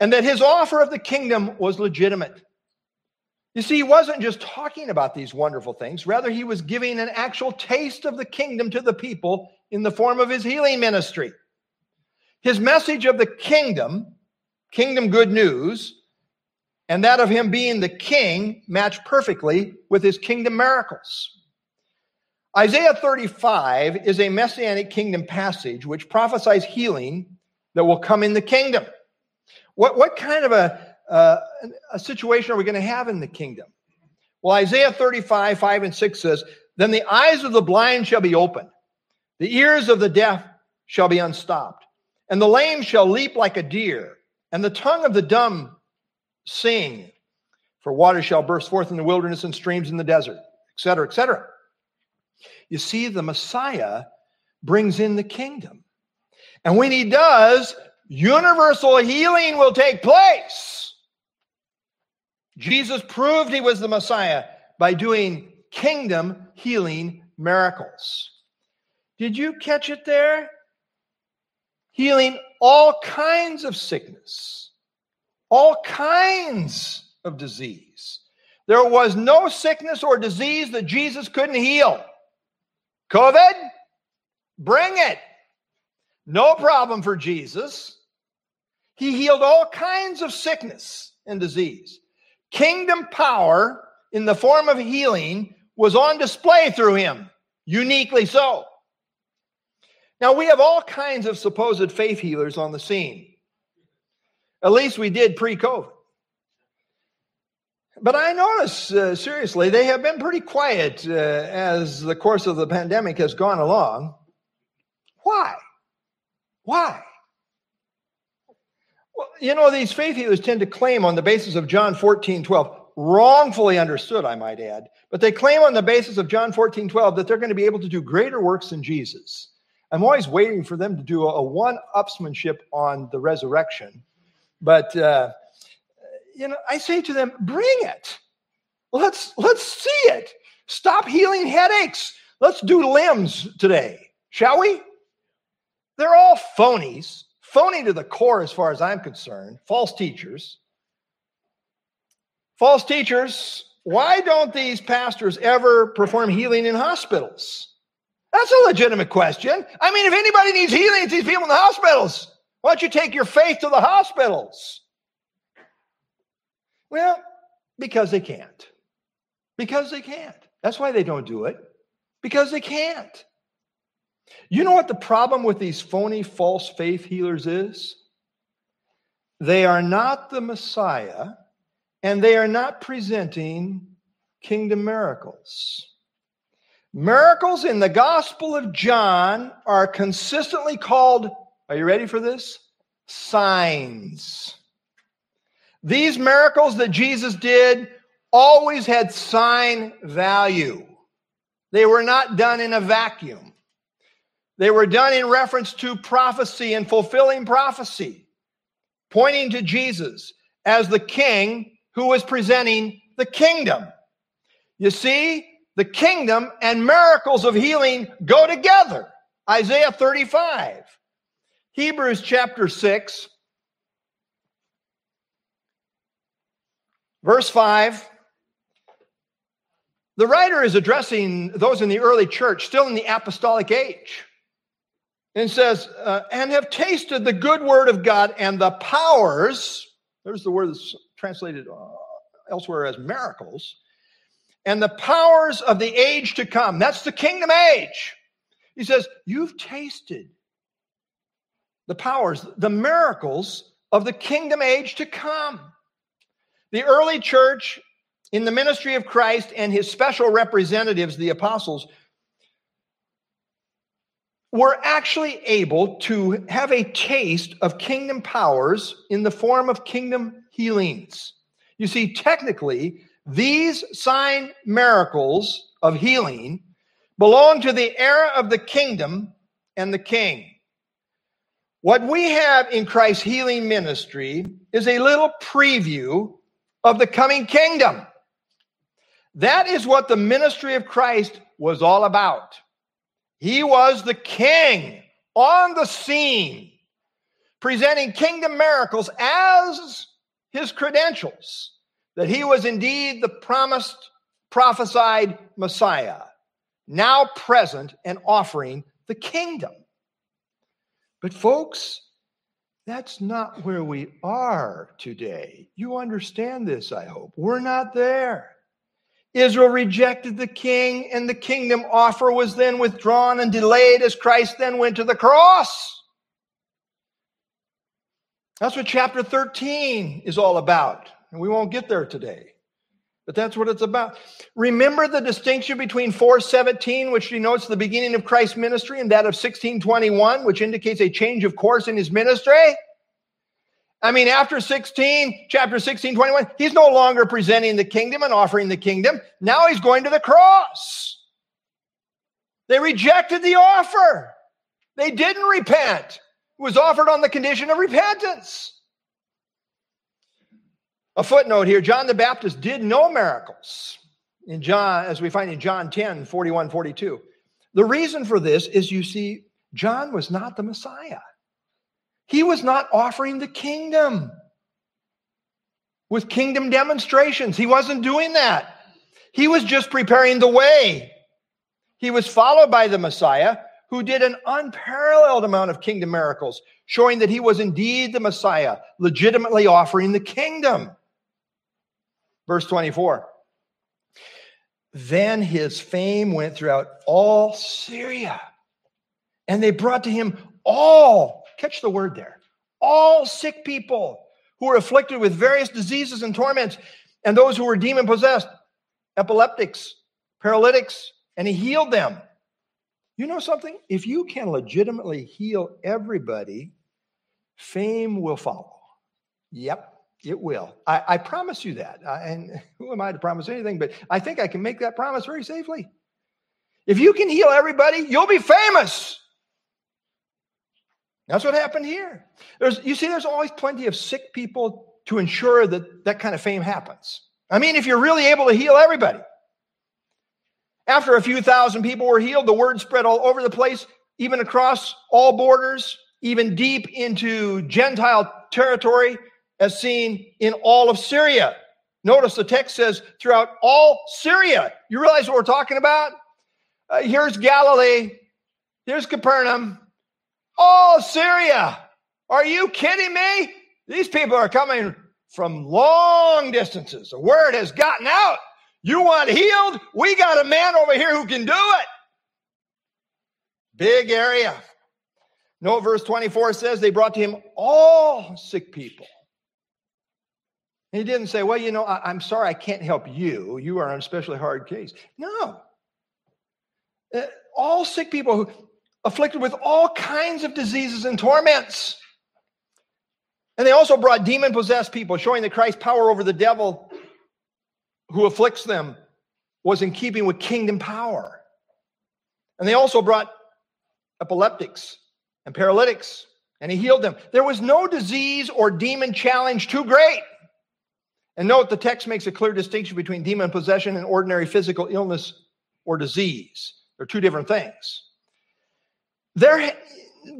and that his offer of the kingdom was legitimate. You see, he wasn't just talking about these wonderful things, rather, he was giving an actual taste of the kingdom to the people in the form of his healing ministry. His message of the kingdom, kingdom good news, and that of him being the king matched perfectly with his kingdom miracles. Isaiah 35 is a messianic kingdom passage which prophesies healing that will come in the kingdom. What, what kind of a, uh, a situation are we going to have in the kingdom? Well, Isaiah 35, 5 and 6 says, Then the eyes of the blind shall be opened, the ears of the deaf shall be unstopped, and the lame shall leap like a deer, and the tongue of the dumb Sing, for water shall burst forth in the wilderness and streams in the desert, etc., etc. You see, the Messiah brings in the kingdom. And when he does, universal healing will take place. Jesus proved he was the Messiah by doing kingdom healing miracles. Did you catch it there? Healing all kinds of sickness, all kinds of disease. There was no sickness or disease that Jesus couldn't heal. COVID, bring it. No problem for Jesus. He healed all kinds of sickness and disease. Kingdom power in the form of healing was on display through him, uniquely so. Now, we have all kinds of supposed faith healers on the scene. At least we did pre COVID. But I notice, uh, seriously, they have been pretty quiet uh, as the course of the pandemic has gone along. Why? Why? Well, you know, these faith healers tend to claim on the basis of John 14, 12, wrongfully understood, I might add, but they claim on the basis of John 14, 12 that they're going to be able to do greater works than Jesus. I'm always waiting for them to do a, one upsmanship on the resurrection. But, uh, you know, I say to them, bring it. Let's, let's see it. Stop healing headaches. Let's do limbs today, shall we? They're all phonies, phony to the core as far as I'm concerned, false teachers. False teachers, why don't these pastors ever perform healing in hospitals? That's a legitimate question. I mean, if anybody needs healing, it's these people in the hospitals. Why don't you take your faith to the hospitals? Well, because they can't. Because they can't. That's why they don't do it. Because they can't. You know what the problem with these phony false faith healers is? They are not the Messiah and they are not presenting kingdom miracles. Miracles in the Gospel of John are consistently called, are you ready for this? Signs. These miracles that Jesus did always had sign value. They were not done in a vacuum. They were done in reference to prophecy and fulfilling prophecy, pointing to Jesus as the king who was presenting the kingdom. You see, the kingdom and miracles of healing go together. Isaiah 35, Hebrews chapter 6, verse 5. The writer is addressing those in the early church, still in the apostolic age, and says, uh, and have tasted the good word of God and the powers. There's the word that's translated uh, elsewhere as miracles and the powers of the age to come. That's the kingdom age. He says, You've tasted the powers, the miracles of the kingdom age to come. The early church, in the ministry of Christ and his special representatives, the apostles, were actually able to have a taste of kingdom powers in the form of kingdom healings. You see, technically, these sign miracles of healing belong to the era of the kingdom and the king. What we have in Christ's healing ministry is a little preview of the coming kingdom. That is what the ministry of Christ was all about. He was the king on the scene, presenting kingdom miracles as his credentials that he was indeed the promised, prophesied Messiah, now present and offering the kingdom. But, folks, that's not where we are today. You understand this, I hope. We're not there. Israel rejected the king, and the kingdom offer was then withdrawn and delayed as Christ then went to the cross. That's what chapter 13 is all about. And we won't get there today. But that's what it's about. Remember the distinction between 417, which denotes the beginning of Christ's ministry, and that of 1621, which indicates a change of course in his ministry? I mean, after 16, chapter 16, 21, he's no longer presenting the kingdom and offering the kingdom. Now he's going to the cross. They rejected the offer. They didn't repent. It was offered on the condition of repentance. A footnote here John the Baptist did no miracles in John, as we find in John 10 41 42. The reason for this is you see, John was not the Messiah. He was not offering the kingdom with kingdom demonstrations. He wasn't doing that. He was just preparing the way. He was followed by the Messiah, who did an unparalleled amount of kingdom miracles, showing that he was indeed the Messiah, legitimately offering the kingdom. Verse 24. Then his fame went throughout all Syria, and they brought to him all, catch the word there, all sick people who were afflicted with various diseases and torments, and those who were demon possessed, epileptics, paralytics, and he healed them. You know something? If you can legitimately heal everybody, fame will follow. Yep, it will. I, I promise you that. I, and who am I to promise anything? But I think I can make that promise very safely. If you can heal everybody, you'll be famous. That's what happened here. There's, you see, there's always plenty of sick people to ensure that that kind of fame happens. I mean, if you're really able to heal everybody. After a few thousand people were healed, the word spread all over the place, even across all borders, even deep into Gentile territory, as seen in all of Syria. Notice the text says throughout all Syria. You realize what we're talking about? Uh, here's Galilee, here's Capernaum, all Syria. Are you kidding me? These people are coming from long distances. The word has gotten out. You want healed? We got a man over here who can do it. Big area. Note verse 24 says they brought to him all sick people. He didn't say, Well, you know, I, am sorry, I can't help you. You are an especially hard case. No. Uh, all sick people who afflicted with all kinds of diseases and torments. And they also brought demon possessed people, showing that Christ's power over the devil who afflicts them was in keeping with kingdom power. And they also brought epileptics and paralytics, and he healed them. There was no disease or demon challenge too great. And note the text makes a clear distinction between demon possession and ordinary physical illness or disease. They're two different things. There,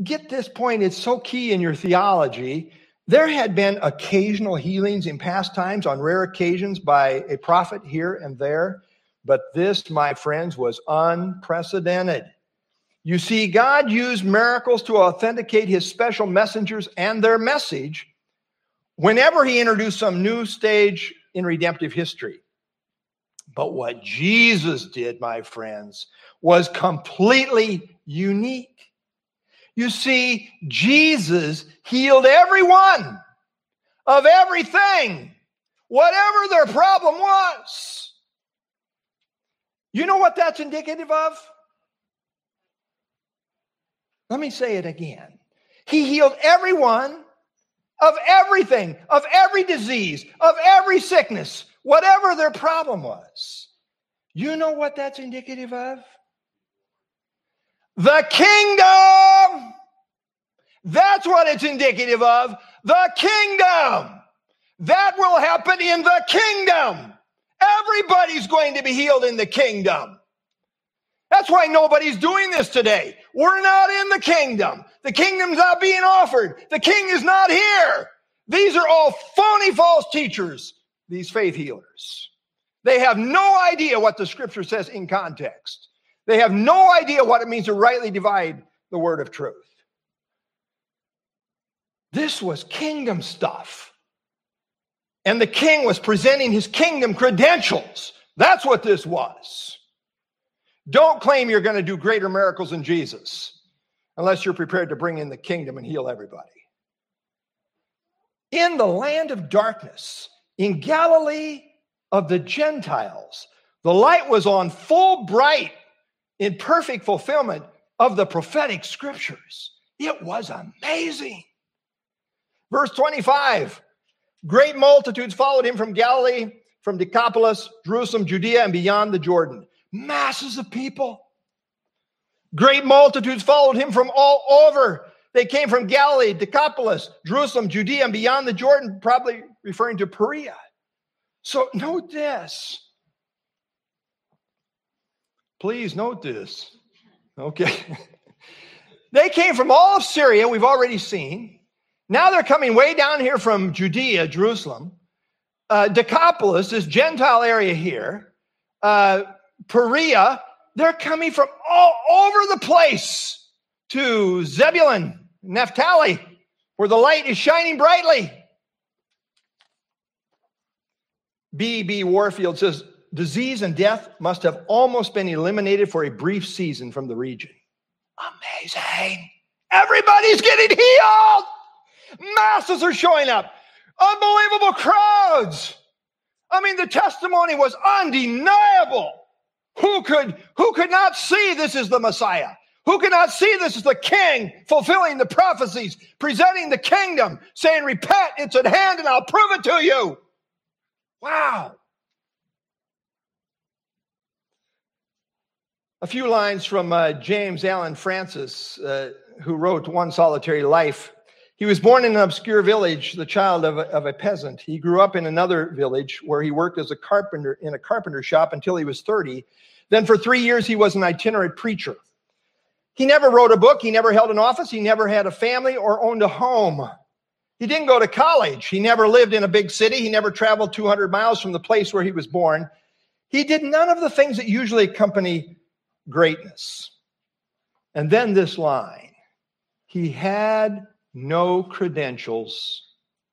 get this point, it's so key in your theology there had been occasional healings in past times on rare occasions by a prophet here and there, but this, my friends, was unprecedented. You see, God used miracles to authenticate his special messengers and their message whenever he introduced some new stage in redemptive history. But what Jesus did, my friends, was completely unique. You see, Jesus healed everyone of everything, whatever their problem was. You know what that's indicative of? Let me say it again. He healed everyone of everything, of every disease, of every sickness, whatever their problem was. You know what that's indicative of? The kingdom. That's what it's indicative of. The kingdom. That will happen in the kingdom. Everybody's going to be healed in the kingdom. That's why nobody's doing this today. We're not in the kingdom. The kingdom's not being offered. The king is not here. These are all phony false teachers, these faith healers. They have no idea what the scripture says in context. They have no idea what it means to rightly divide the word of truth. This was kingdom stuff. And the king was presenting his kingdom credentials. That's what this was. Don't claim you're going to do greater miracles than Jesus unless you're prepared to bring in the kingdom and heal everybody. In the land of darkness, in Galilee of the Gentiles, the light was on full bright in perfect fulfillment of the prophetic scriptures. It was amazing. Verse 25 Great multitudes followed him from Galilee, from Decapolis, Jerusalem, Judea, and beyond the Jordan. Masses of people. Great multitudes followed him from all over. They came from Galilee, Decapolis, Jerusalem, Judea, and beyond the Jordan, probably referring to Perea. So note this. Please note this. Okay. they came from all of Syria, we've already seen. Now they're coming way down here from Judea, Jerusalem. Uh, Decapolis, this Gentile area here, uh, Perea, they're coming from all over the place to Zebulun, Naphtali, where the light is shining brightly. B.B. Warfield says disease and death must have almost been eliminated for a brief season from the region. Amazing. Everybody's getting healed. Masses are showing up. Unbelievable crowds. I mean, the testimony was undeniable. Who could, who could not see this is the Messiah? Who cannot see this is the king fulfilling the prophecies, presenting the kingdom, saying, Repent, it's at hand, and I'll prove it to you. Wow. A few lines from uh, James Allen Francis, uh, who wrote One Solitary Life. He was born in an obscure village, the child of a, of a peasant. He grew up in another village where he worked as a carpenter in a carpenter shop until he was 30. Then, for three years, he was an itinerant preacher. He never wrote a book, he never held an office, he never had a family or owned a home. He didn't go to college. He never lived in a big city. He never traveled 200 miles from the place where he was born. He did none of the things that usually accompany greatness. And then this line he had no credentials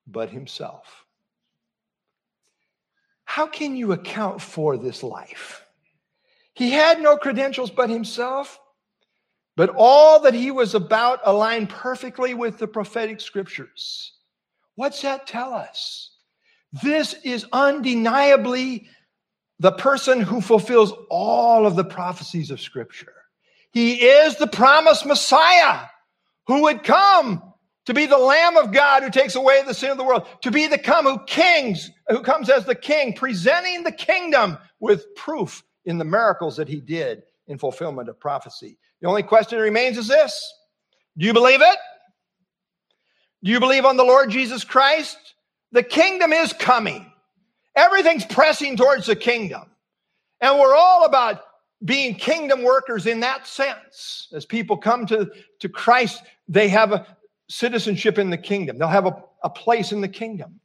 but himself. How can you account for this life? He had no credentials but himself, but all that he was about aligned perfectly with the prophetic scriptures. What's that tell us? This is undeniably the person who fulfills all of the prophecies of Scripture. He is the promised Messiah who would come to be the Lamb of God who takes away the sin of the world, to be the come who kings, who comes as the king, presenting the kingdom with proof in the miracles that he did in fulfillment of prophecy. The only question that remains is this Do you believe it? Do you believe on the Lord Jesus Christ? The kingdom is coming. Everything's pressing towards the kingdom. And we're all about being kingdom workers in that sense. As people come to, to Christ, they have a citizenship in the kingdom, they'll have a, a place in the kingdom.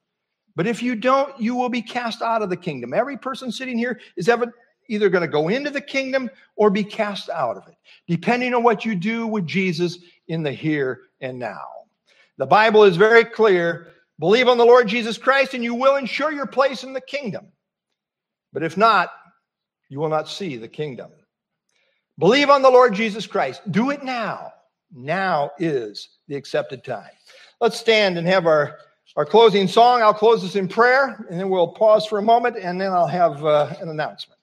But if you don't, you will be cast out of the kingdom. Every person sitting here is ever, either going to go into the kingdom or be cast out of it, depending on what you do with Jesus in the here and now. The Bible is very clear believe on the Lord Jesus Christ, and you will ensure your place in the kingdom. But if not, you will not see the kingdom. Believe on the Lord Jesus Christ. Do it now. Now is the accepted time. Let's stand and have our, our closing song. I'll close this in prayer, and then we'll pause for a moment, and then I'll have uh, an announcement.